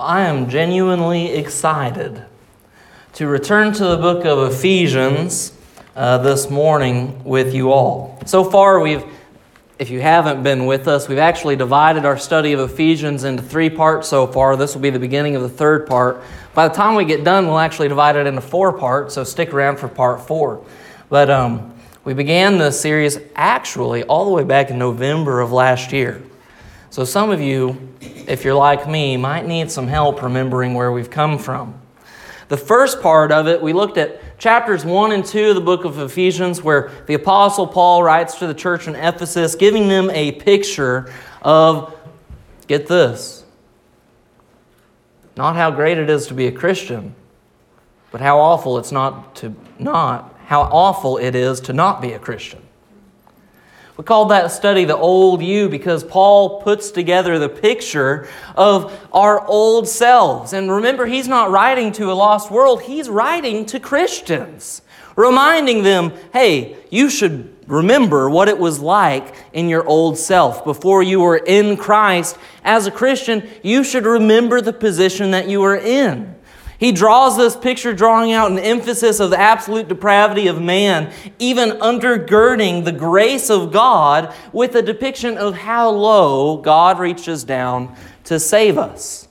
I am genuinely excited to return to the book of Ephesians uh, this morning with you all. So far, we've, if you haven't been with us, we've actually divided our study of Ephesians into three parts so far. This will be the beginning of the third part. By the time we get done, we'll actually divide it into four parts, so stick around for part four. But um, we began this series actually all the way back in November of last year. So, some of you, if you're like me, might need some help remembering where we've come from. The first part of it, we looked at chapters 1 and 2 of the book of Ephesians, where the Apostle Paul writes to the church in Ephesus, giving them a picture of, get this, not how great it is to be a Christian, but how awful it's not to not, how awful it is to not be a Christian. We call that study the old you because Paul puts together the picture of our old selves. And remember, he's not writing to a lost world, he's writing to Christians, reminding them hey, you should remember what it was like in your old self. Before you were in Christ as a Christian, you should remember the position that you were in. He draws this picture, drawing out an emphasis of the absolute depravity of man, even undergirding the grace of God with a depiction of how low God reaches down to save us.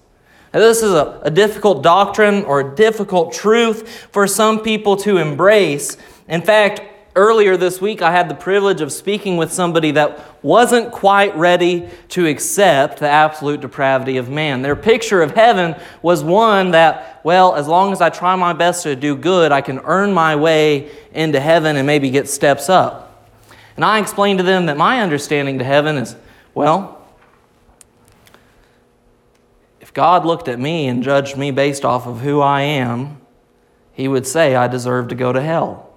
Now, this is a, a difficult doctrine or a difficult truth for some people to embrace. In fact, earlier this week, I had the privilege of speaking with somebody that wasn't quite ready to accept the absolute depravity of man. Their picture of heaven was one that, well, as long as I try my best to do good, I can earn my way into heaven and maybe get steps up. And I explained to them that my understanding to heaven is, well, if God looked at me and judged me based off of who I am, he would say I deserve to go to hell.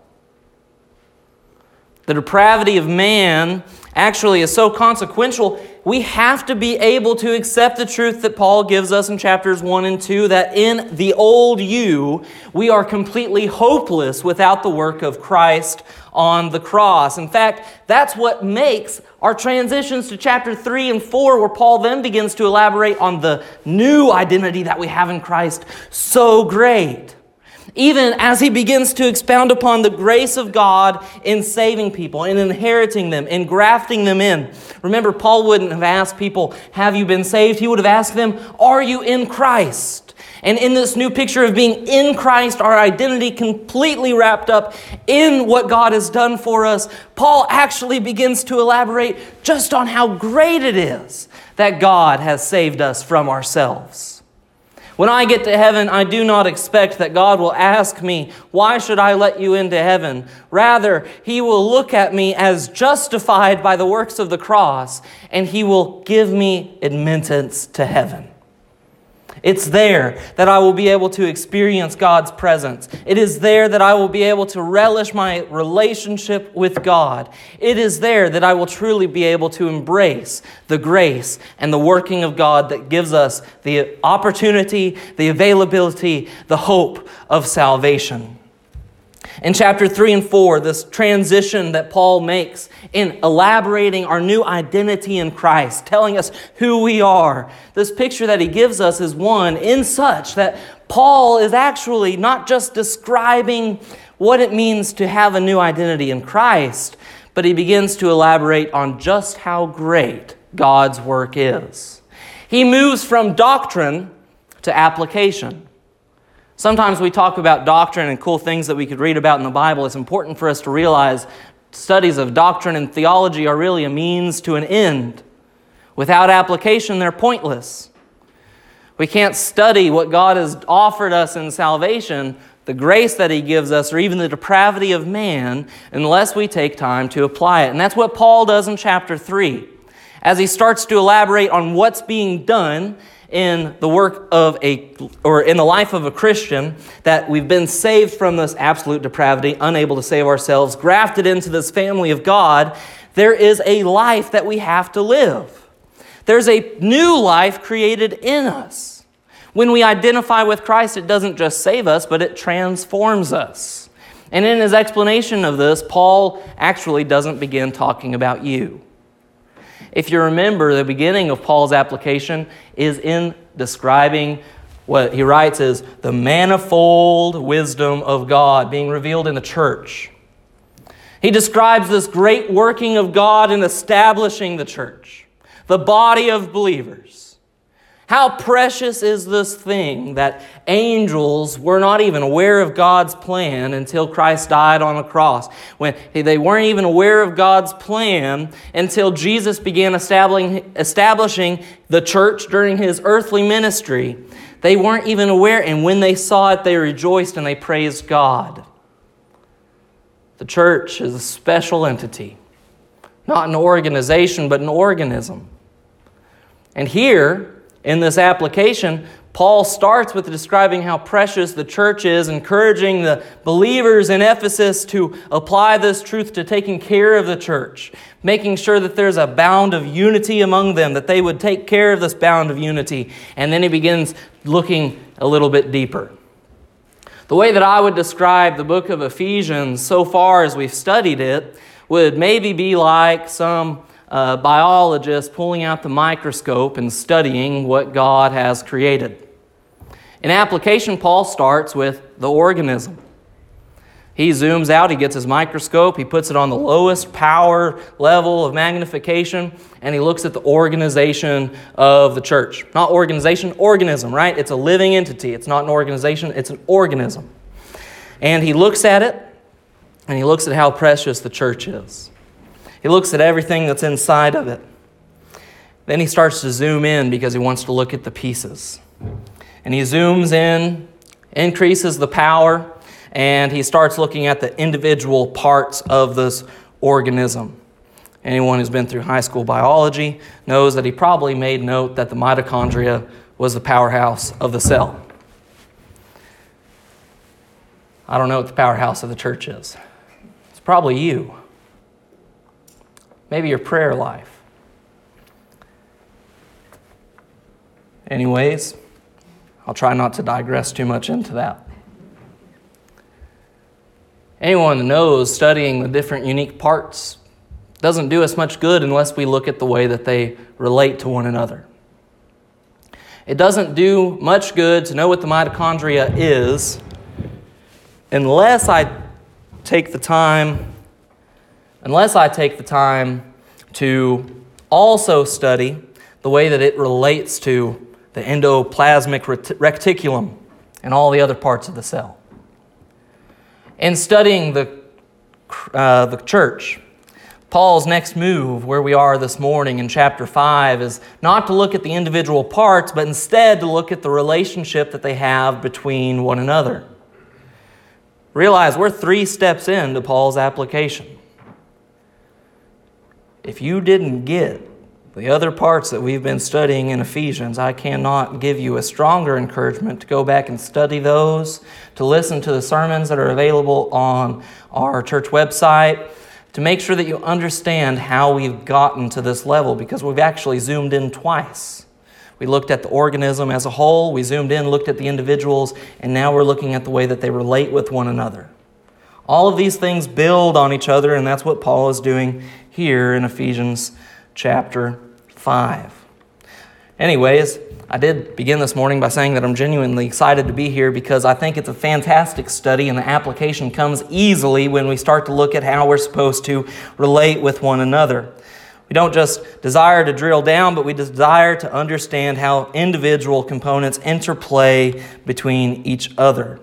The depravity of man actually is so consequential, we have to be able to accept the truth that Paul gives us in chapters 1 and 2 that in the old you, we are completely hopeless without the work of Christ on the cross. In fact, that's what makes our transitions to chapter 3 and 4, where Paul then begins to elaborate on the new identity that we have in Christ, so great even as he begins to expound upon the grace of God in saving people, in inheriting them, in grafting them in. Remember, Paul wouldn't have asked people, Have you been saved? He would have asked them, Are you in Christ? And in this new picture of being in Christ, our identity completely wrapped up in what God has done for us, Paul actually begins to elaborate just on how great it is that God has saved us from ourselves. When I get to heaven, I do not expect that God will ask me, Why should I let you into heaven? Rather, He will look at me as justified by the works of the cross, and He will give me admittance to heaven. It's there that I will be able to experience God's presence. It is there that I will be able to relish my relationship with God. It is there that I will truly be able to embrace the grace and the working of God that gives us the opportunity, the availability, the hope of salvation. In chapter 3 and 4, this transition that Paul makes in elaborating our new identity in Christ, telling us who we are, this picture that he gives us is one in such that Paul is actually not just describing what it means to have a new identity in Christ, but he begins to elaborate on just how great God's work is. He moves from doctrine to application. Sometimes we talk about doctrine and cool things that we could read about in the Bible. It's important for us to realize studies of doctrine and theology are really a means to an end. Without application, they're pointless. We can't study what God has offered us in salvation, the grace that He gives us, or even the depravity of man, unless we take time to apply it. And that's what Paul does in chapter 3. As he starts to elaborate on what's being done in the work of a, or in the life of a Christian, that we've been saved from this absolute depravity, unable to save ourselves, grafted into this family of God, there is a life that we have to live. There's a new life created in us. When we identify with Christ, it doesn't just save us, but it transforms us. And in his explanation of this, Paul actually doesn't begin talking about you. If you remember, the beginning of Paul's application is in describing What he writes is the manifold wisdom of God being revealed in the church. He describes this great working of God in establishing the church, the body of believers. How precious is this thing that angels were not even aware of God's plan until Christ died on the cross. When they weren't even aware of God's plan until Jesus began establishing the church during his earthly ministry. They weren't even aware, and when they saw it, they rejoiced and they praised God. The church is a special entity, not an organization, but an organism. And here, in this application, Paul starts with describing how precious the church is, encouraging the believers in Ephesus to apply this truth to taking care of the church, making sure that there's a bound of unity among them, that they would take care of this bound of unity. And then he begins looking a little bit deeper. The way that I would describe the book of Ephesians so far as we've studied it would maybe be like some uh, biologist pulling out the microscope and studying what God has created. In application, Paul starts with the organism. He zooms out, he gets his microscope, he puts it on the lowest power level of magnification, and he looks at the organization of the church. Not organization, organism, right? It's a living entity. It's not an organization, it's an organism. And he looks at it, and he looks at how precious the church is. He looks at everything that's inside of it. Then he starts to zoom in because he wants to look at the pieces. And he zooms in, increases the power, and he starts looking at the individual parts of this organism. Anyone who's been through high school biology knows that he probably made note that the mitochondria was the powerhouse of the cell. I don't know what the powerhouse of the church is. It's probably you maybe your prayer life. Anyways, I'll try not to digress too much into that. Anyone who knows studying the different unique parts doesn't do us much good unless we look at the way that they relate to one another. It doesn't do much good to know what the mitochondria is unless I take the time unless I take the time to also study the way that it relates to the endoplasmic reticulum and all the other parts of the cell. In studying the, uh, the church, Paul's next move, where we are this morning in chapter 5, is not to look at the individual parts, but instead to look at the relationship that they have between one another. Realize we're three steps into Paul's application if you didn't get the other parts that we've been studying in Ephesians, I cannot give you a stronger encouragement to go back and study those, to listen to the sermons that are available on our church website, to make sure that you understand how we've gotten to this level because we've actually zoomed in twice. We looked at the organism as a whole, we zoomed in, looked at the individuals, and now we're looking at the way that they relate with one another. All of these things build on each other, and that's what Paul is doing here in Ephesians chapter 5. Anyways, I did begin this morning by saying that I'm genuinely excited to be here because I think it's a fantastic study and the application comes easily when we start to look at how we're supposed to relate with one another. We don't just desire to drill down, but we desire to understand how individual components interplay between each other.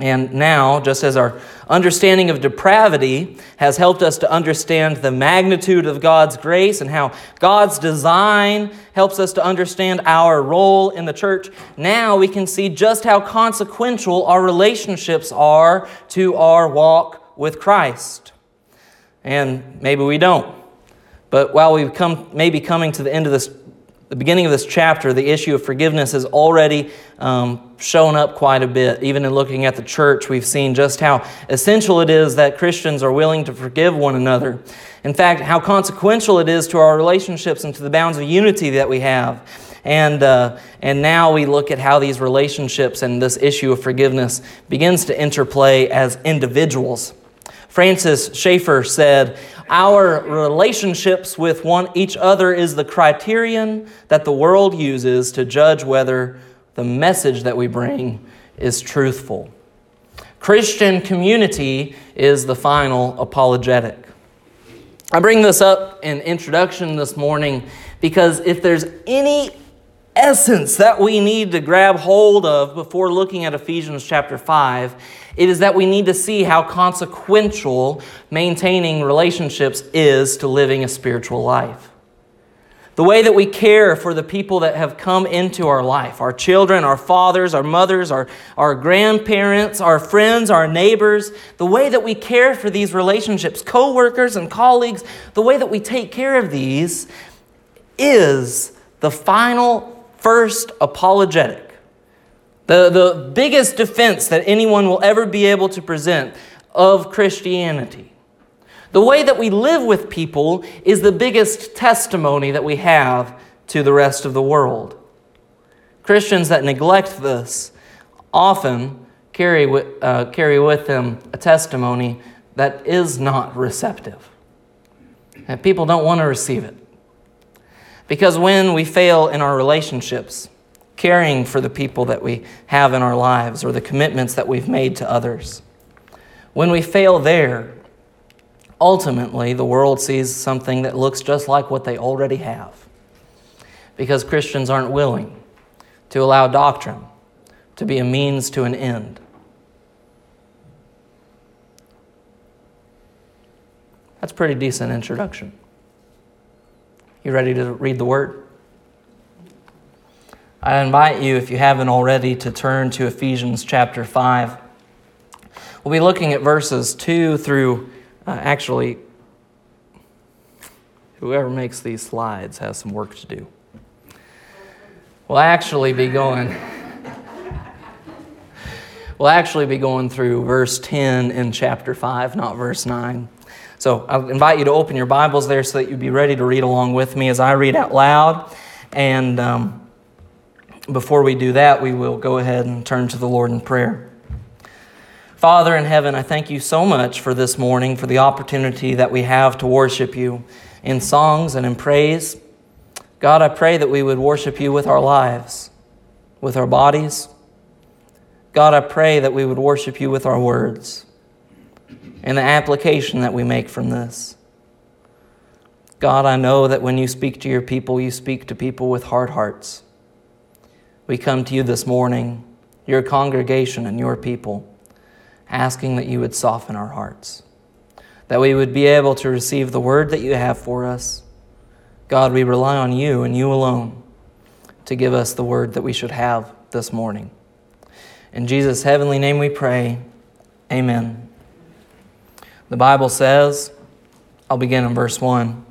And now, just as our understanding of depravity has helped us to understand the magnitude of God's grace and how God's design helps us to understand our role in the church, now we can see just how consequential our relationships are to our walk with Christ. And maybe we don't. But while we come, may be coming to the end of this the beginning of this chapter, the issue of forgiveness has already um, shown up quite a bit. Even in looking at the church, we've seen just how essential it is that Christians are willing to forgive one another. In fact, how consequential it is to our relationships and to the bounds of unity that we have. And, uh, and now we look at how these relationships and this issue of forgiveness begins to interplay as individuals. Francis Schaeffer said, Our relationships with one each other is the criterion that the world uses to judge whether the message that we bring is truthful. Christian community is the final apologetic. I bring this up in introduction this morning because if there's any essence that we need to grab hold of before looking at Ephesians chapter 5, it is that we need to see how consequential maintaining relationships is to living a spiritual life. The way that we care for the people that have come into our life our children, our fathers, our mothers, our, our grandparents, our friends, our neighbors the way that we care for these relationships, co workers and colleagues, the way that we take care of these is the final, first apologetic. The, the biggest defense that anyone will ever be able to present of Christianity. The way that we live with people is the biggest testimony that we have to the rest of the world. Christians that neglect this often carry with, uh, carry with them a testimony that is not receptive. And people don't want to receive it. Because when we fail in our relationships, caring for the people that we have in our lives or the commitments that we've made to others, when we fail there, ultimately the world sees something that looks just like what they already have. Because Christians aren't willing to allow doctrine to be a means to an end. That's pretty decent introduction. You ready to read the word? I invite you, if you haven't already, to turn to Ephesians chapter 5. We'll be looking at verses 2 through uh, actually, whoever makes these slides has some work to do. We'll actually be going. we'll actually be going through verse 10 in chapter 5, not verse 9. So I invite you to open your Bibles there so that you'd be ready to read along with me as I read out loud. And um, before we do that, we will go ahead and turn to the Lord in prayer. Father in heaven, I thank you so much for this morning, for the opportunity that we have to worship you in songs and in praise. God, I pray that we would worship you with our lives, with our bodies. God, I pray that we would worship you with our words and the application that we make from this. God, I know that when you speak to your people, you speak to people with hard hearts. We come to you this morning, your congregation and your people, asking that you would soften our hearts, that we would be able to receive the word that you have for us. God, we rely on you and you alone to give us the word that we should have this morning. In Jesus' heavenly name we pray. Amen. The Bible says, I'll begin in verse 1.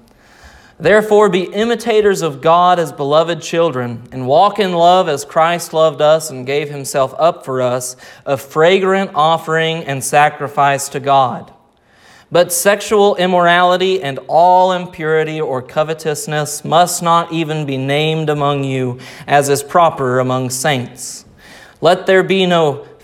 Therefore, be imitators of God as beloved children, and walk in love as Christ loved us and gave himself up for us, a fragrant offering and sacrifice to God. But sexual immorality and all impurity or covetousness must not even be named among you, as is proper among saints. Let there be no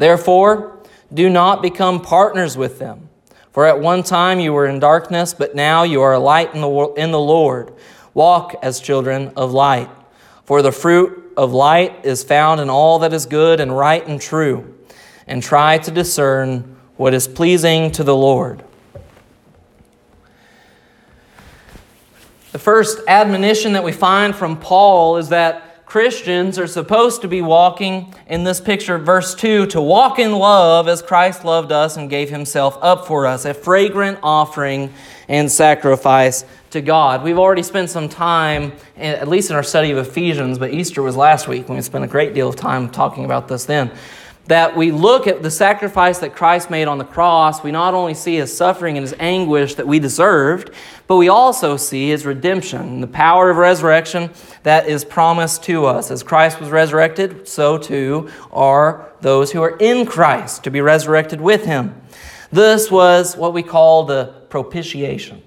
Therefore, do not become partners with them. For at one time you were in darkness, but now you are a light in the, in the Lord. Walk as children of light. For the fruit of light is found in all that is good and right and true. And try to discern what is pleasing to the Lord. The first admonition that we find from Paul is that Christians are supposed to be walking in this picture, verse 2, to walk in love as Christ loved us and gave himself up for us, a fragrant offering and sacrifice to God. We've already spent some time, at least in our study of Ephesians, but Easter was last week when we spent a great deal of time talking about this then. That we look at the sacrifice that Christ made on the cross, we not only see his suffering and his anguish that we deserved, but we also see his redemption, the power of resurrection that is promised to us. As Christ was resurrected, so too are those who are in Christ to be resurrected with him. This was what we call the propitiation.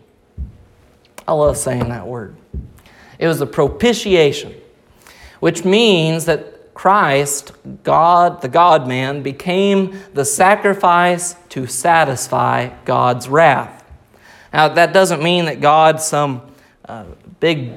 I love saying that word. It was a propitiation, which means that Christ, God, the God man, became the sacrifice to satisfy God's wrath. Now, that doesn't mean that God's some uh, big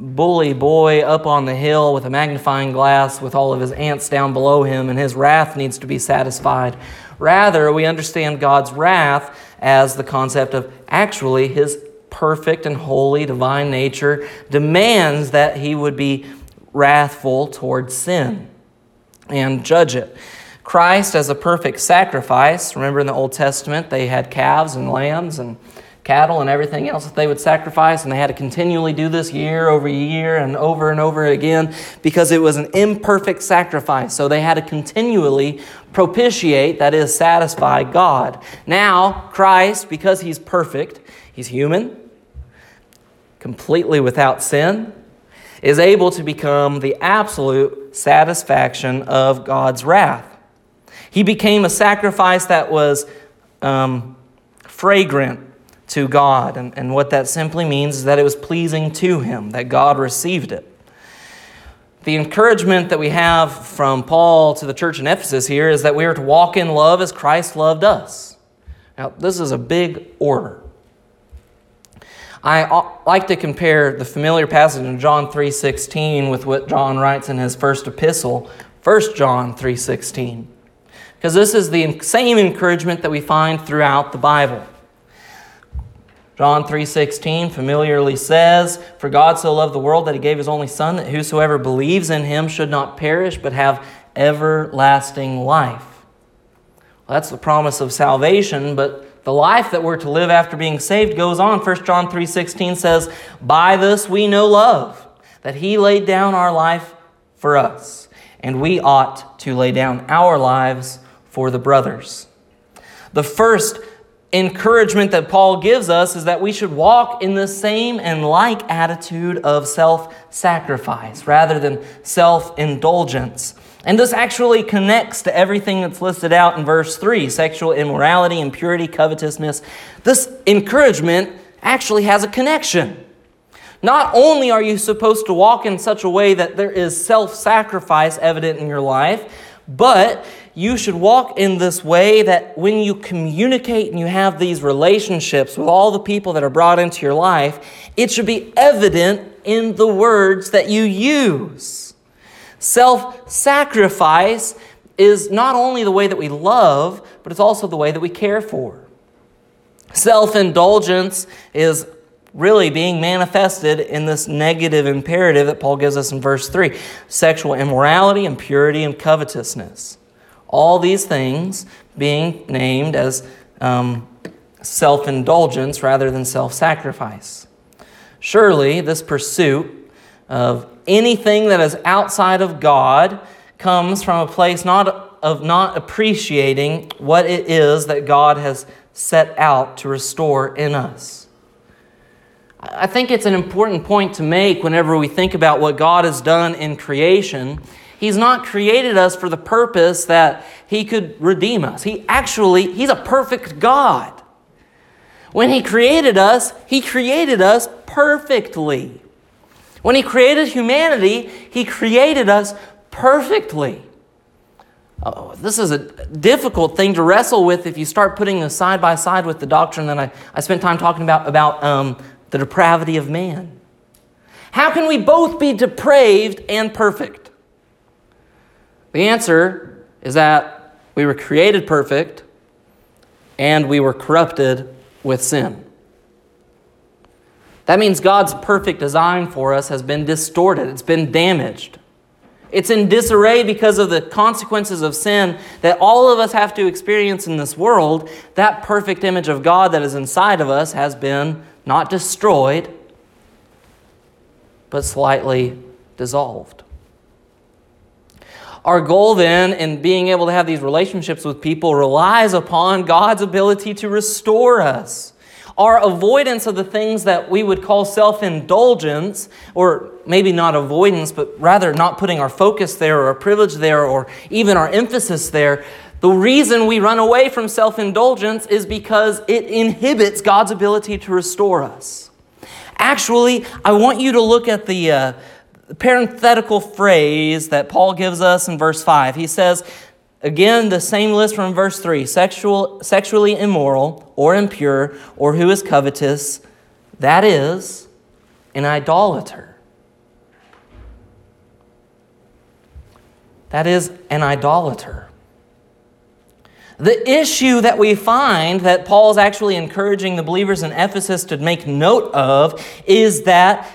bully boy up on the hill with a magnifying glass with all of his ants down below him and his wrath needs to be satisfied. Rather, we understand God's wrath as the concept of actually his perfect and holy divine nature demands that he would be wrathful towards sin and judge it. Christ as a perfect sacrifice, remember in the Old Testament they had calves and lambs and cattle and everything else that they would sacrifice, and they had to continually do this year over year and over and over again because it was an imperfect sacrifice. So they had to continually propitiate, that is, satisfy God. Now, Christ, because he's perfect, he's human, completely without sin, is able to become the absolute satisfaction of God's wrath. He became a sacrifice that was um, fragrant to God. And, and what that simply means is that it was pleasing to Him, that God received it. The encouragement that we have from Paul to the church in Ephesus here is that we are to walk in love as Christ loved us. Now, this is a big order. I like to compare the familiar passage in John 3:16 with what John writes in his first epistle, 1 John 3:16. Because this is the same encouragement that we find throughout the Bible. John 3:16 familiarly says, "For God so loved the world that he gave his only son that whosoever believes in him should not perish but have everlasting life." Well, that's the promise of salvation, but the life that we're to live after being saved goes on. 1 John 3:16 says, "By this we know love, that he laid down our life for us, and we ought to lay down our lives for the brothers." The first encouragement that Paul gives us is that we should walk in the same and like attitude of self sacrifice rather than self indulgence. And this actually connects to everything that's listed out in verse 3 sexual immorality, impurity, covetousness. This encouragement actually has a connection. Not only are you supposed to walk in such a way that there is self sacrifice evident in your life, but you should walk in this way that when you communicate and you have these relationships with all the people that are brought into your life, it should be evident in the words that you use. Self sacrifice is not only the way that we love, but it's also the way that we care for. Self indulgence is really being manifested in this negative imperative that Paul gives us in verse 3 sexual immorality, impurity, and covetousness. All these things being named as um, self indulgence rather than self sacrifice. Surely, this pursuit of anything that is outside of God comes from a place not of not appreciating what it is that God has set out to restore in us. I think it's an important point to make whenever we think about what God has done in creation. He's not created us for the purpose that He could redeem us. He actually, He's a perfect God. When He created us, He created us perfectly. When He created humanity, He created us perfectly. Oh, this is a difficult thing to wrestle with if you start putting this side by side with the doctrine that I, I spent time talking about, about um, the depravity of man. How can we both be depraved and perfect? The answer is that we were created perfect and we were corrupted with sin. That means God's perfect design for us has been distorted, it's been damaged. It's in disarray because of the consequences of sin that all of us have to experience in this world. That perfect image of God that is inside of us has been not destroyed, but slightly dissolved. Our goal then in being able to have these relationships with people relies upon God's ability to restore us. Our avoidance of the things that we would call self indulgence, or maybe not avoidance, but rather not putting our focus there or our privilege there or even our emphasis there, the reason we run away from self indulgence is because it inhibits God's ability to restore us. Actually, I want you to look at the uh, parenthetical phrase that Paul gives us in verse 5. He says, Again, the same list from verse 3 sexual, sexually immoral or impure or who is covetous, that is an idolater. That is an idolater. The issue that we find that Paul is actually encouraging the believers in Ephesus to make note of is that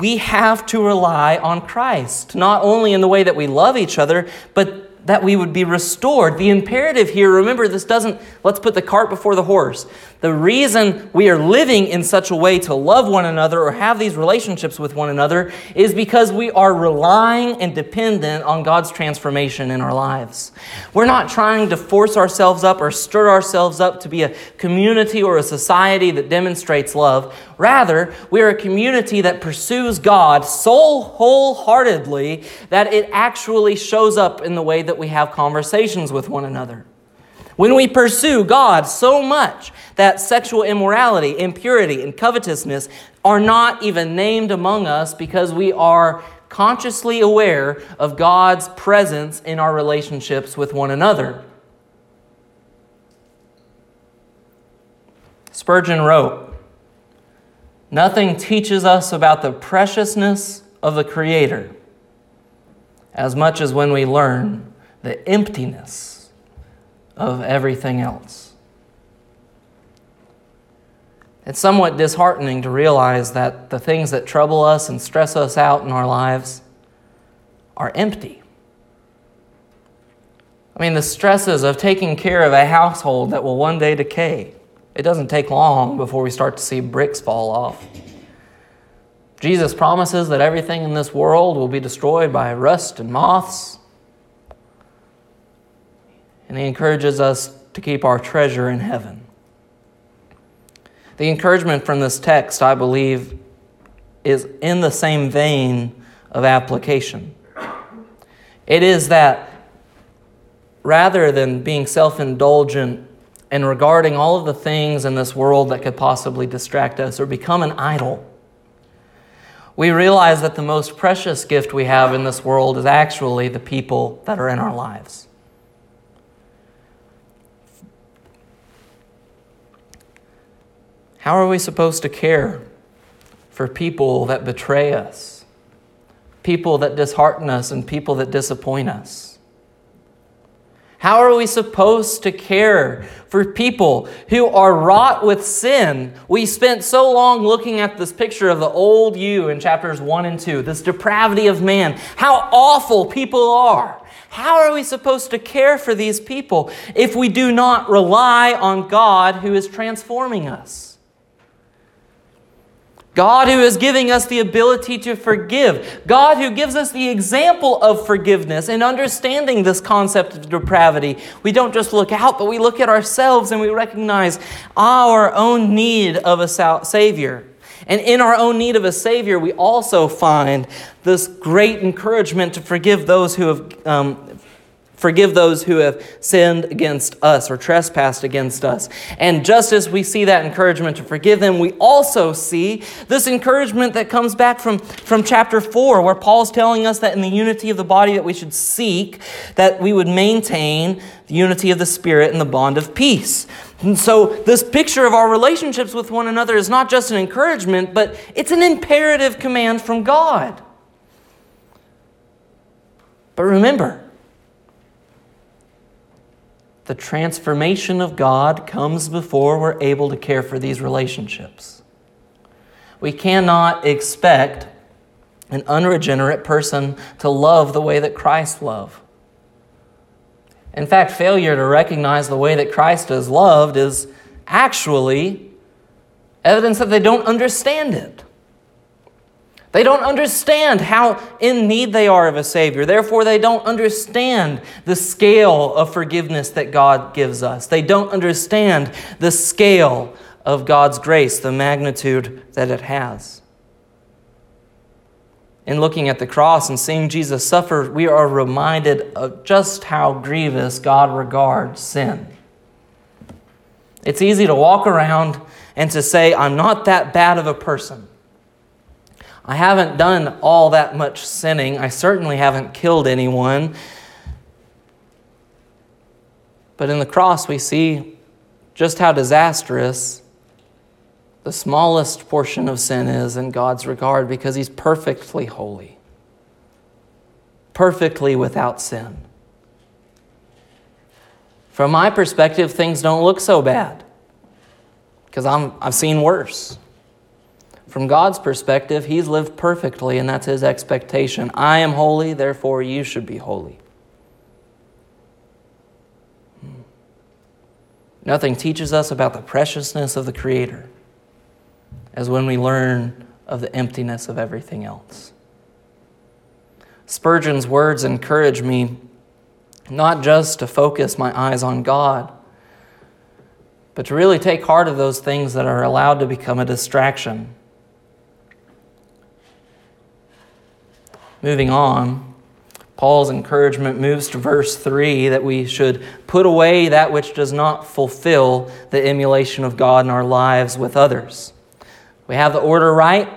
we have to rely on Christ, not only in the way that we love each other, but that we would be restored. The imperative here, remember, this doesn't, let's put the cart before the horse. The reason we are living in such a way to love one another or have these relationships with one another is because we are relying and dependent on God's transformation in our lives. We're not trying to force ourselves up or stir ourselves up to be a community or a society that demonstrates love. Rather, we are a community that pursues God so wholeheartedly that it actually shows up in the way that we have conversations with one another. When we pursue God so much that sexual immorality, impurity, and covetousness are not even named among us because we are consciously aware of God's presence in our relationships with one another. Spurgeon wrote, Nothing teaches us about the preciousness of the Creator as much as when we learn the emptiness of everything else. It's somewhat disheartening to realize that the things that trouble us and stress us out in our lives are empty. I mean, the stresses of taking care of a household that will one day decay. It doesn't take long before we start to see bricks fall off. Jesus promises that everything in this world will be destroyed by rust and moths. And he encourages us to keep our treasure in heaven. The encouragement from this text, I believe, is in the same vein of application. It is that rather than being self indulgent and regarding all of the things in this world that could possibly distract us or become an idol, we realize that the most precious gift we have in this world is actually the people that are in our lives. How are we supposed to care for people that betray us, people that dishearten us, and people that disappoint us? How are we supposed to care for people who are wrought with sin? We spent so long looking at this picture of the old you in chapters 1 and 2, this depravity of man, how awful people are. How are we supposed to care for these people if we do not rely on God who is transforming us? God who is giving us the ability to forgive. God who gives us the example of forgiveness and understanding this concept of depravity. We don't just look out, but we look at ourselves and we recognize our own need of a Savior. And in our own need of a Savior, we also find this great encouragement to forgive those who have um, Forgive those who have sinned against us or trespassed against us. And just as we see that encouragement to forgive them, we also see this encouragement that comes back from, from chapter 4, where Paul's telling us that in the unity of the body that we should seek, that we would maintain the unity of the Spirit and the bond of peace. And so, this picture of our relationships with one another is not just an encouragement, but it's an imperative command from God. But remember, the transformation of God comes before we're able to care for these relationships. We cannot expect an unregenerate person to love the way that Christ loved. In fact, failure to recognize the way that Christ is loved is actually evidence that they don't understand it. They don't understand how in need they are of a Savior. Therefore, they don't understand the scale of forgiveness that God gives us. They don't understand the scale of God's grace, the magnitude that it has. In looking at the cross and seeing Jesus suffer, we are reminded of just how grievous God regards sin. It's easy to walk around and to say, I'm not that bad of a person. I haven't done all that much sinning. I certainly haven't killed anyone. But in the cross, we see just how disastrous the smallest portion of sin is in God's regard because He's perfectly holy, perfectly without sin. From my perspective, things don't look so bad because I've seen worse. From God's perspective, He's lived perfectly, and that's His expectation. I am holy, therefore you should be holy. Hmm. Nothing teaches us about the preciousness of the Creator as when we learn of the emptiness of everything else. Spurgeon's words encourage me not just to focus my eyes on God, but to really take heart of those things that are allowed to become a distraction Moving on, Paul's encouragement moves to verse 3 that we should put away that which does not fulfill the emulation of God in our lives with others. We have the order right.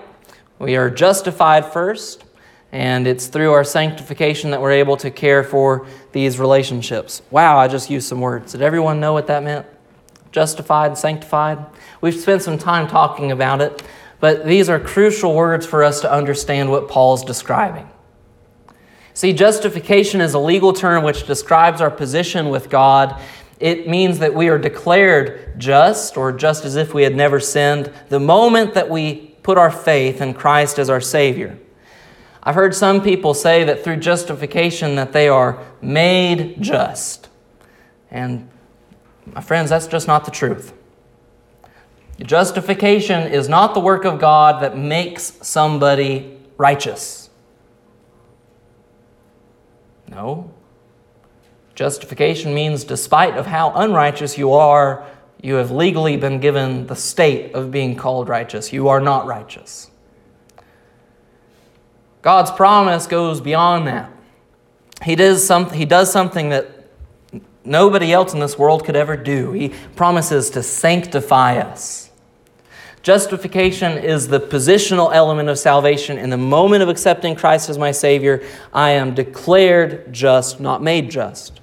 We are justified first, and it's through our sanctification that we're able to care for these relationships. Wow, I just used some words. Did everyone know what that meant? Justified sanctified? We've spent some time talking about it, but these are crucial words for us to understand what Paul's describing. See, justification is a legal term which describes our position with God. It means that we are declared just, or just as if we had never sinned, the moment that we put our faith in Christ as our Savior. I've heard some people say that through justification that they are made just. And my friends, that's just not the truth. Justification is not the work of God that makes somebody righteous. No. Justification means despite of how unrighteous you are, you have legally been given the state of being called righteous. You are not righteous. God's promise goes beyond that. He does, some, he does something that nobody else in this world could ever do. He promises to sanctify us. Justification is the positional element of salvation. In the moment of accepting Christ as my Savior, I am declared just, not made just.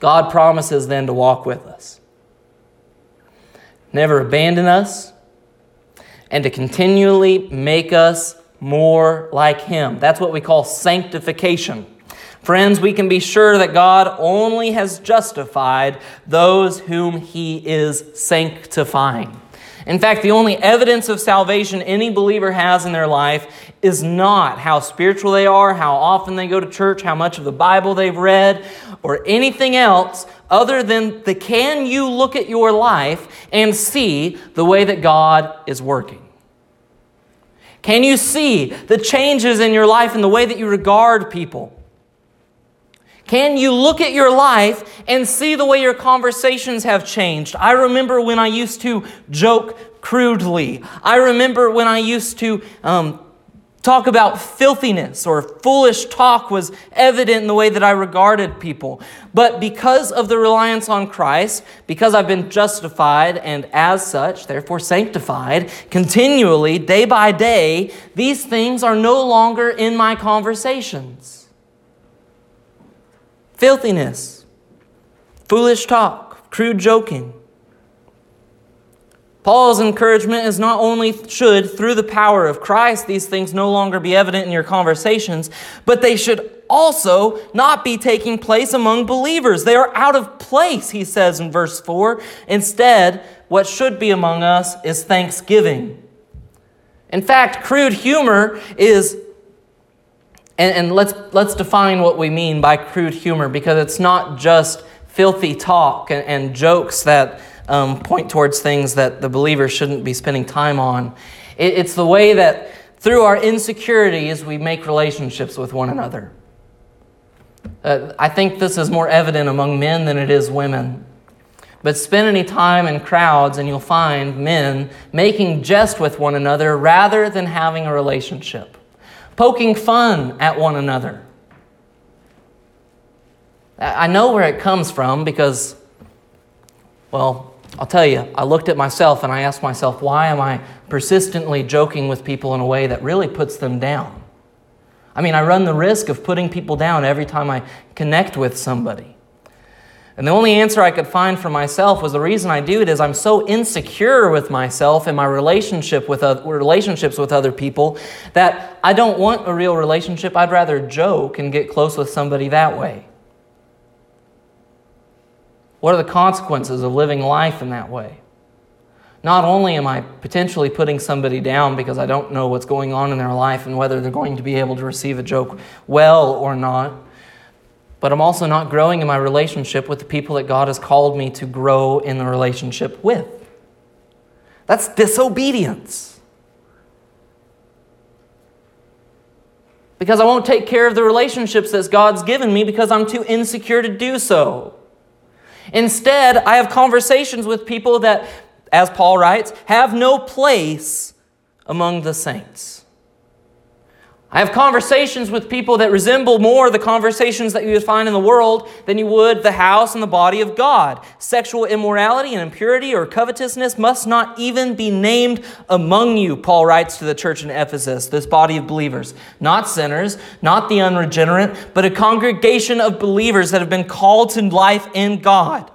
God promises then to walk with us, never abandon us, and to continually make us more like Him. That's what we call sanctification. Friends, we can be sure that God only has justified those whom He is sanctifying. In fact, the only evidence of salvation any believer has in their life is not how spiritual they are, how often they go to church, how much of the Bible they've read, or anything else other than the can you look at your life and see the way that God is working? Can you see the changes in your life and the way that you regard people? Can you look at your life and see the way your conversations have changed? I remember when I used to joke crudely. I remember when I used to um, talk about filthiness or foolish talk was evident in the way that I regarded people. But because of the reliance on Christ, because I've been justified and as such, therefore sanctified, continually, day by day, these things are no longer in my conversations filthiness, foolish talk, crude joking. Paul's encouragement is not only should, through the power of Christ, these things no longer be evident in your conversations, but they should also not be taking place among believers. They are out of place, he says in verse 4. Instead, what should be among us is thanksgiving. In fact, crude humor is and, and let's, let's define what we mean by crude humor because it's not just filthy talk and, and jokes that um, point towards things that the believer shouldn't be spending time on. It, it's the way that Through our insecurities, we make relationships with one another. Uh, I think this is more evident among men than it is women. But spend any time in crowds and you'll find men making jest with one another rather than having a relationship, poking fun at one another. I know where it comes from because, well, I'll tell you, I looked at myself and I asked myself, why am I persistently joking with people in a way that really puts them down? I mean, I run the risk of putting people down every time I connect with somebody. And the only answer I could find for myself was the reason I do it is I'm so insecure with myself and my relationship with other, relationships with other people that I don't want a real relationship. I'd rather joke and get close with somebody that way. What are the consequences of living life in that way? Not only am I potentially putting somebody down because I don't know what's going on in their life and whether they're going to be able to receive a joke well or not, but I'm also not growing in my relationship with the people that God has called me to grow in the relationship with. That's disobedience. Because I won't take care of the relationships that God's given me because I'm too insecure to do so. Instead, I have conversations with people that, as Paul writes, have no place among the saints. I have conversations with people that resemble more the conversations that you would find in the world than you would the house and the body of God. Sexual immorality and impurity or covetousness must not even be named among you, Paul writes to the church in Ephesus, this body of believers. Not sinners, not the unregenerate, but a congregation of believers that have been called to life in God.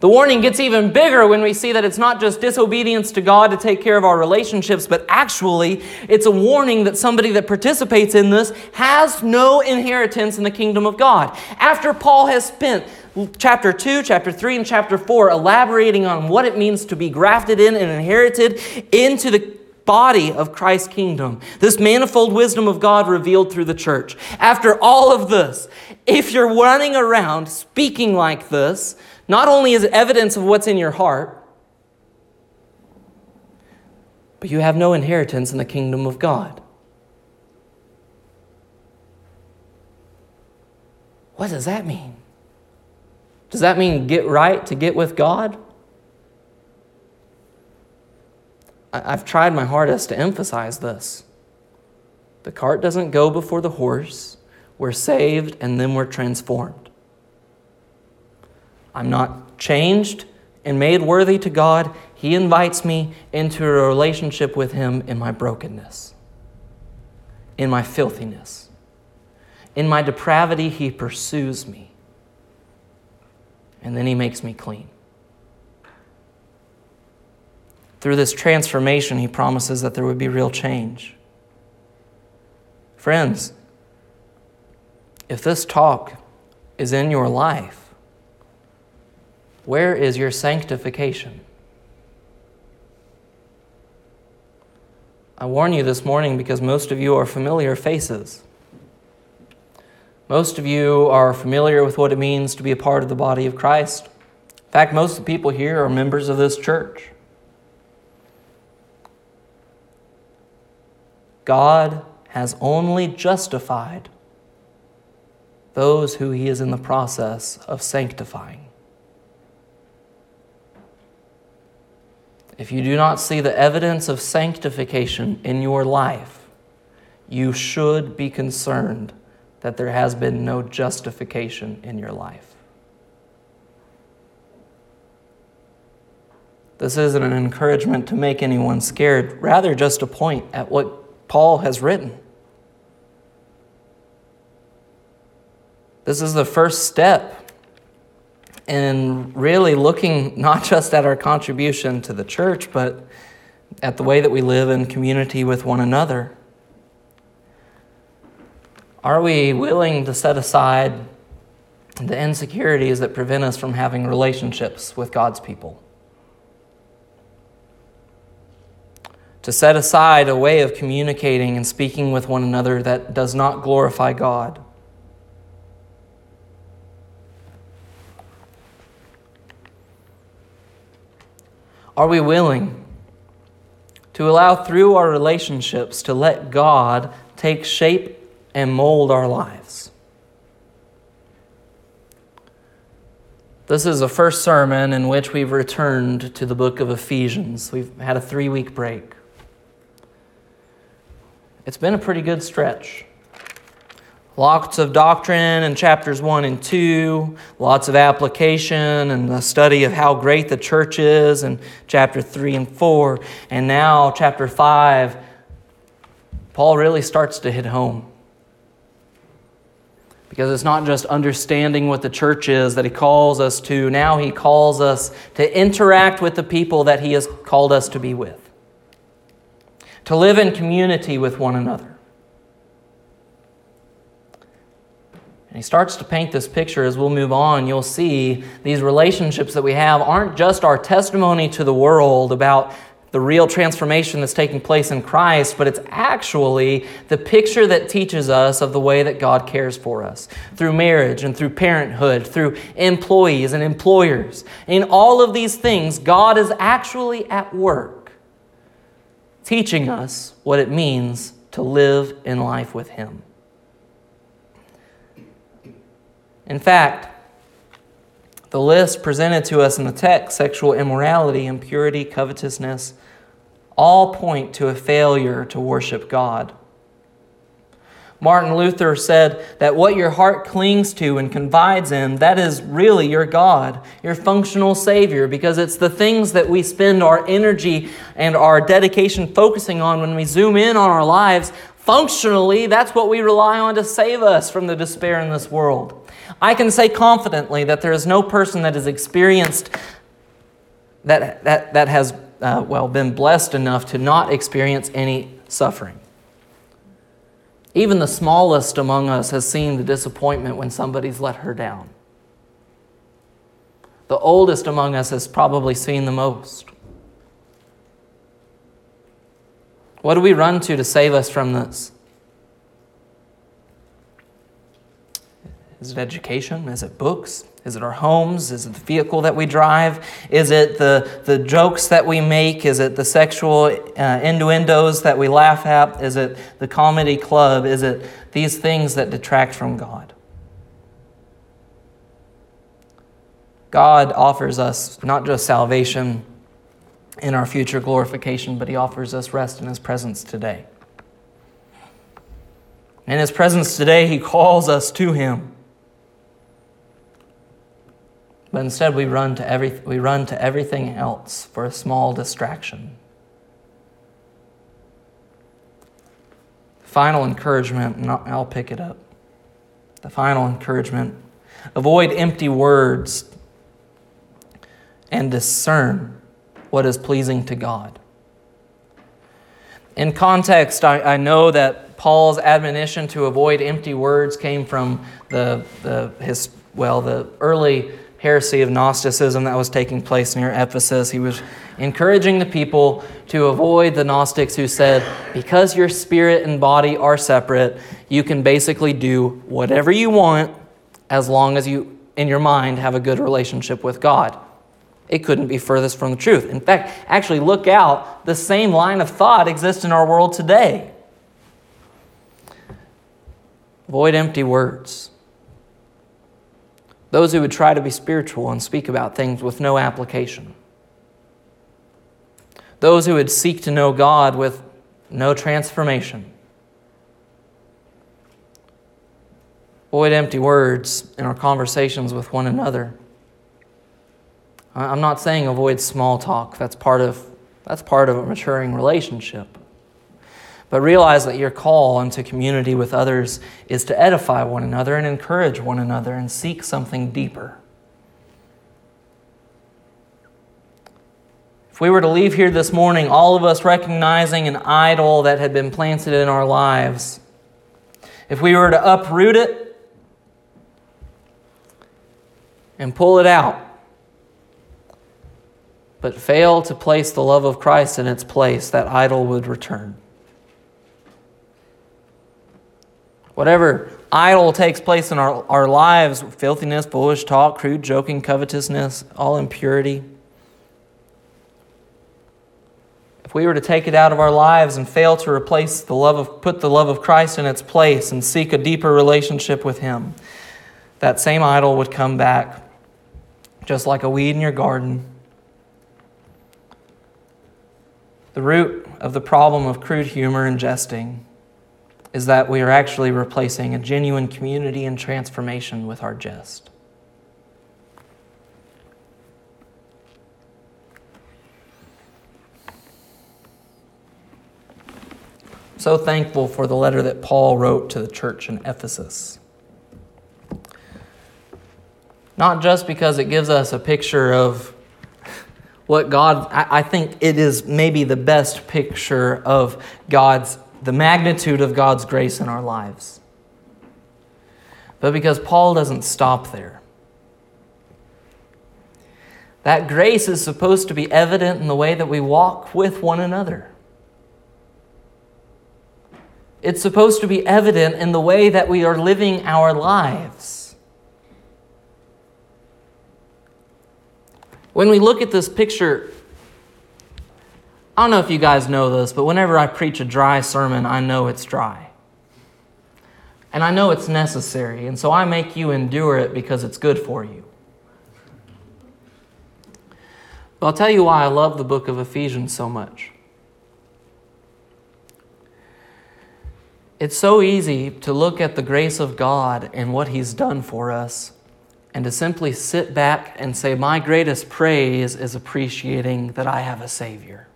The warning gets even bigger when we see that it's not just disobedience to God to take care of our relationships, but actually it's a warning that somebody that participates in this has no inheritance in the kingdom of God. After Paul has spent chapter 2, chapter 3, and chapter 4 elaborating on what it means to be grafted in and inherited into the body of Christ's kingdom. This manifold wisdom of God revealed through the church. After all of this, if you're running around speaking like this, not only is it evidence of what's in your heart, but you have no inheritance in the kingdom of God. What does that mean? Does that mean get right to get with God? I've tried my hardest to emphasize this. The cart doesn't go before the horse. We're saved and then we're transformed. I'm not changed and made worthy to God. He invites me into a relationship with Him in my brokenness, in my filthiness. In my depravity, He pursues me. And then He makes me clean. Through this transformation, He promises that there would be real change. Friends, if this talk is in your life, where is your sanctification? I warn you this morning because most of you are familiar faces. Most of you are familiar with what it means to be a part of the body of Christ. In fact, most of the people here are members of this church. God has only justified those who he is in the process of sanctifying. If you do not see the evidence of sanctification in your life, you should be concerned that there has been no justification in your life. This isn't an encouragement to make anyone scared, rather, just a point at what Paul has written. This is the first step and really looking not just at our contribution to the church, but at the way that we live in community with one another. Are we willing to set aside the insecurities that prevent us from having relationships with God's people. To set aside a way of communicating and speaking with one another that does not glorify God. Are we willing to allow through our relationships to let God take shape and mold our lives? This is the first sermon in which we've returned to the book of Ephesians. We've had a three week break. It's been a pretty good stretch. Lots of doctrine in chapters 1 and 2, lots of application and the study of how great the church is in chapter 3 and 4. And now, chapter 5, Paul really starts to hit home. Because it's not just understanding what the church is that he calls us to, now he calls us to interact with the people that he has called us to be with, to live in community with one another. And he starts to paint this picture as we'll move on. You'll see these relationships that we have aren't just our testimony to the world about the real transformation that's taking place in Christ, but it's actually the picture that teaches us of the way that God cares for us through marriage and through parenthood, through employees and employers. In all of these things, God is actually at work teaching us what it means to live in life with Him. In fact, the list presented to us in the text sexual immorality, impurity, covetousness all point to a failure to worship God. Martin Luther said that what your heart clings to and confides in, that is really your God, your functional Savior, because it's the things that we spend our energy and our dedication focusing on when we zoom in on our lives. Functionally, that's what we rely on to save us from the despair in this world. I can say confidently that there is no person that has experienced, that, that, that has, uh, well, been blessed enough to not experience any suffering. Even the smallest among us has seen the disappointment when somebody's let her down. The oldest among us has probably seen the most. What do we run to to save us from this? Is it education? Is it books? Is it our homes? Is it the vehicle that we drive? Is it the, the jokes that we make? Is it the sexual uh, innuendos that we laugh at? Is it the comedy club? Is it these things that detract from God? God offers us not just salvation in our future glorification, but He offers us rest in His presence today. In His presence today, He calls us to Him. But instead, we run to, every, we run to everything else for a small distraction. Final encouragement, and I'll pick it up. The final encouragement avoid empty words and discern what is pleasing to God. In context, I, I know that Paul's admonition to avoid empty words came from the, the, his, well, the early heresy of Gnosticism that was taking place near Ephesus. He was encouraging the people to avoid the Gnostics who said, because your spirit and body are separate, you can basically do whatever you want as long as you, in your mind, have a good relationship with God. It couldn't be furthest from the truth. In fact, actually, look out, the same line of thought exists in our world today. Avoid empty words. Those who would try to be spiritual and speak about things with no application. Those who would seek to know God with no transformation. Avoid empty words in our conversations with one another. I'm not saying avoid small talk. That's part of, that's part of a maturing relationship. But realize that your call into community with others is to edify one another and encourage one another and seek something deeper. If we were to leave here this morning, all of us recognizing an idol that had been planted in our lives, if we were to uproot it, and pull it out, but fail to place the love of Christ in its place, that idol would return. Whatever idol takes place in our, our lives filthiness, foolish talk, crude joking, covetousness, all impurity. If we were to take it out of our lives and fail to replace the love of put the love of Christ in its place and seek a deeper relationship with him that same idol would come back just like a weed in your garden. The root of the problem of crude humor and jesting is that we are actually replacing a genuine community and transformation with our jest so thankful for the letter that Paul wrote to the church in Ephesus. Not just because it gives us a picture of what God, I think it is maybe the best picture of God's, the magnitude of God's grace in our lives. But because Paul doesn't stop there. That grace is supposed to be evident in the way that we walk with one another. It's supposed to be evident in the way that we are living our lives. When we look at this picture, I don't know if you guys know this, but whenever I preach a dry sermon, I know it's dry. And I know it's necessary, and so I make you endure it because it's good for you. But I'll tell you why I love the book of Ephesians so much. It's so easy to look at the grace of God and what He's done for us and to simply sit back and say, My greatest praise is appreciating that I have a Savior.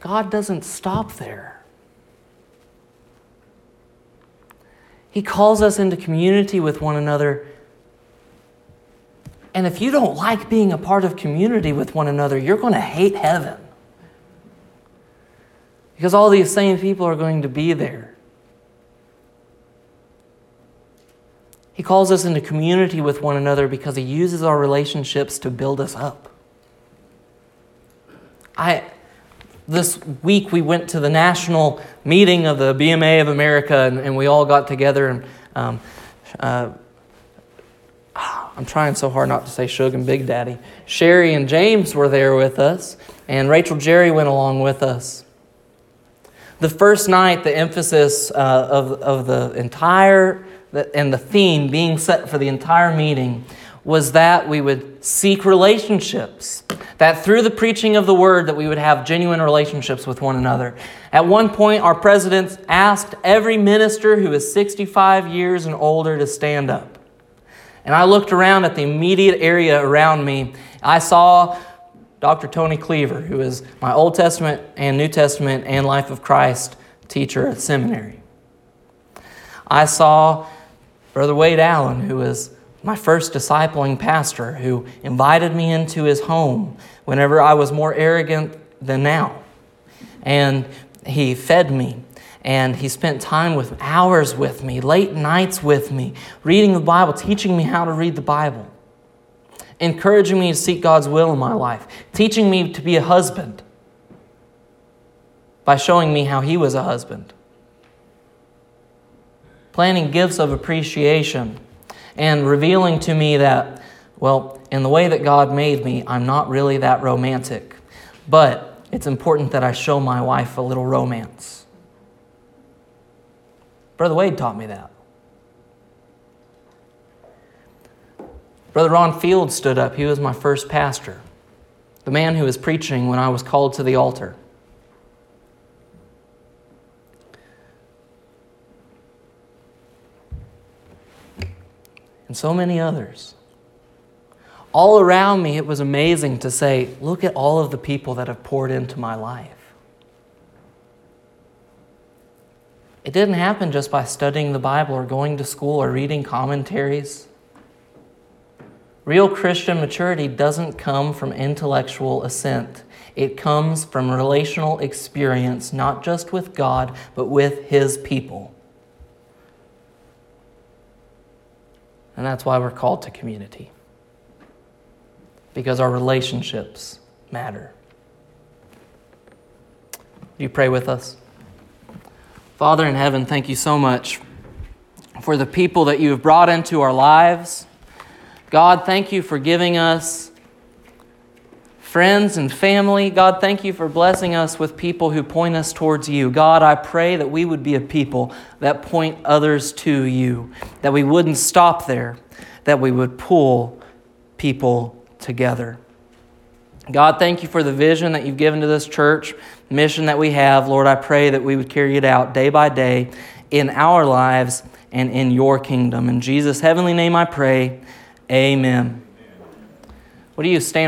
God doesn't stop there. He calls us into community with one another. And if you don't like being a part of community with one another, you're going to hate heaven. Because all these same people are going to be there. He calls us into community with one another because he uses our relationships to build us up. I, this week we went to the national meeting of the BMA of America and, and we all got together and um, uh, I'm trying so hard not to say Shug and Big Daddy. Sherry and James were there with us, and Rachel Jerry went along with us. The first night, the emphasis uh, of, of the entire, and the theme being set for the entire meeting was that we would seek relationships that through the preaching of the word that we would have genuine relationships with one another at one point our president asked every minister who is 65 years and older to stand up and i looked around at the immediate area around me i saw Dr. Tony Cleaver, who is my Old Testament and New Testament and Life of Christ teacher at seminary. I saw Brother Wade Allen, who was my first discipling pastor, who invited me into his home whenever I was more arrogant than now. And he fed me and he spent time with hours with me, late nights with me, reading the Bible, teaching me how to read the Bible encouraging me to seek God's will in my life, teaching me to be a husband by showing me how He was a husband, planning gifts of appreciation, and revealing to me that, well, in the way that God made me, I'm not really that romantic. But it's important that I show my wife a little romance. Brother Wade taught me that. Brother Ron Field stood up. He was my first pastor, the man who was preaching when I was called to the altar. And so many others. All around me, it was amazing to say, look at all of the people that have poured into my life. It didn't happen just by studying the Bible or going to school or reading commentaries. Real Christian maturity doesn't come from intellectual assent. It comes from relational experience, not just with God, but with His people. And that's why we're called to community. Because our relationships matter. Do you pray with us? Father in heaven, thank you so much for the people that you have brought into our lives. God, thank you for giving us friends and family. God, thank you for blessing us with people who point us towards you. God, I pray that we would be a people that point others to you, that we wouldn't stop there, that we would pull people together. God, thank you for the vision that you've given to this church, mission that we have. Lord, I pray that we would carry it out day by day in our lives and in your kingdom. In Jesus' heavenly name I pray. Amen. What do you stand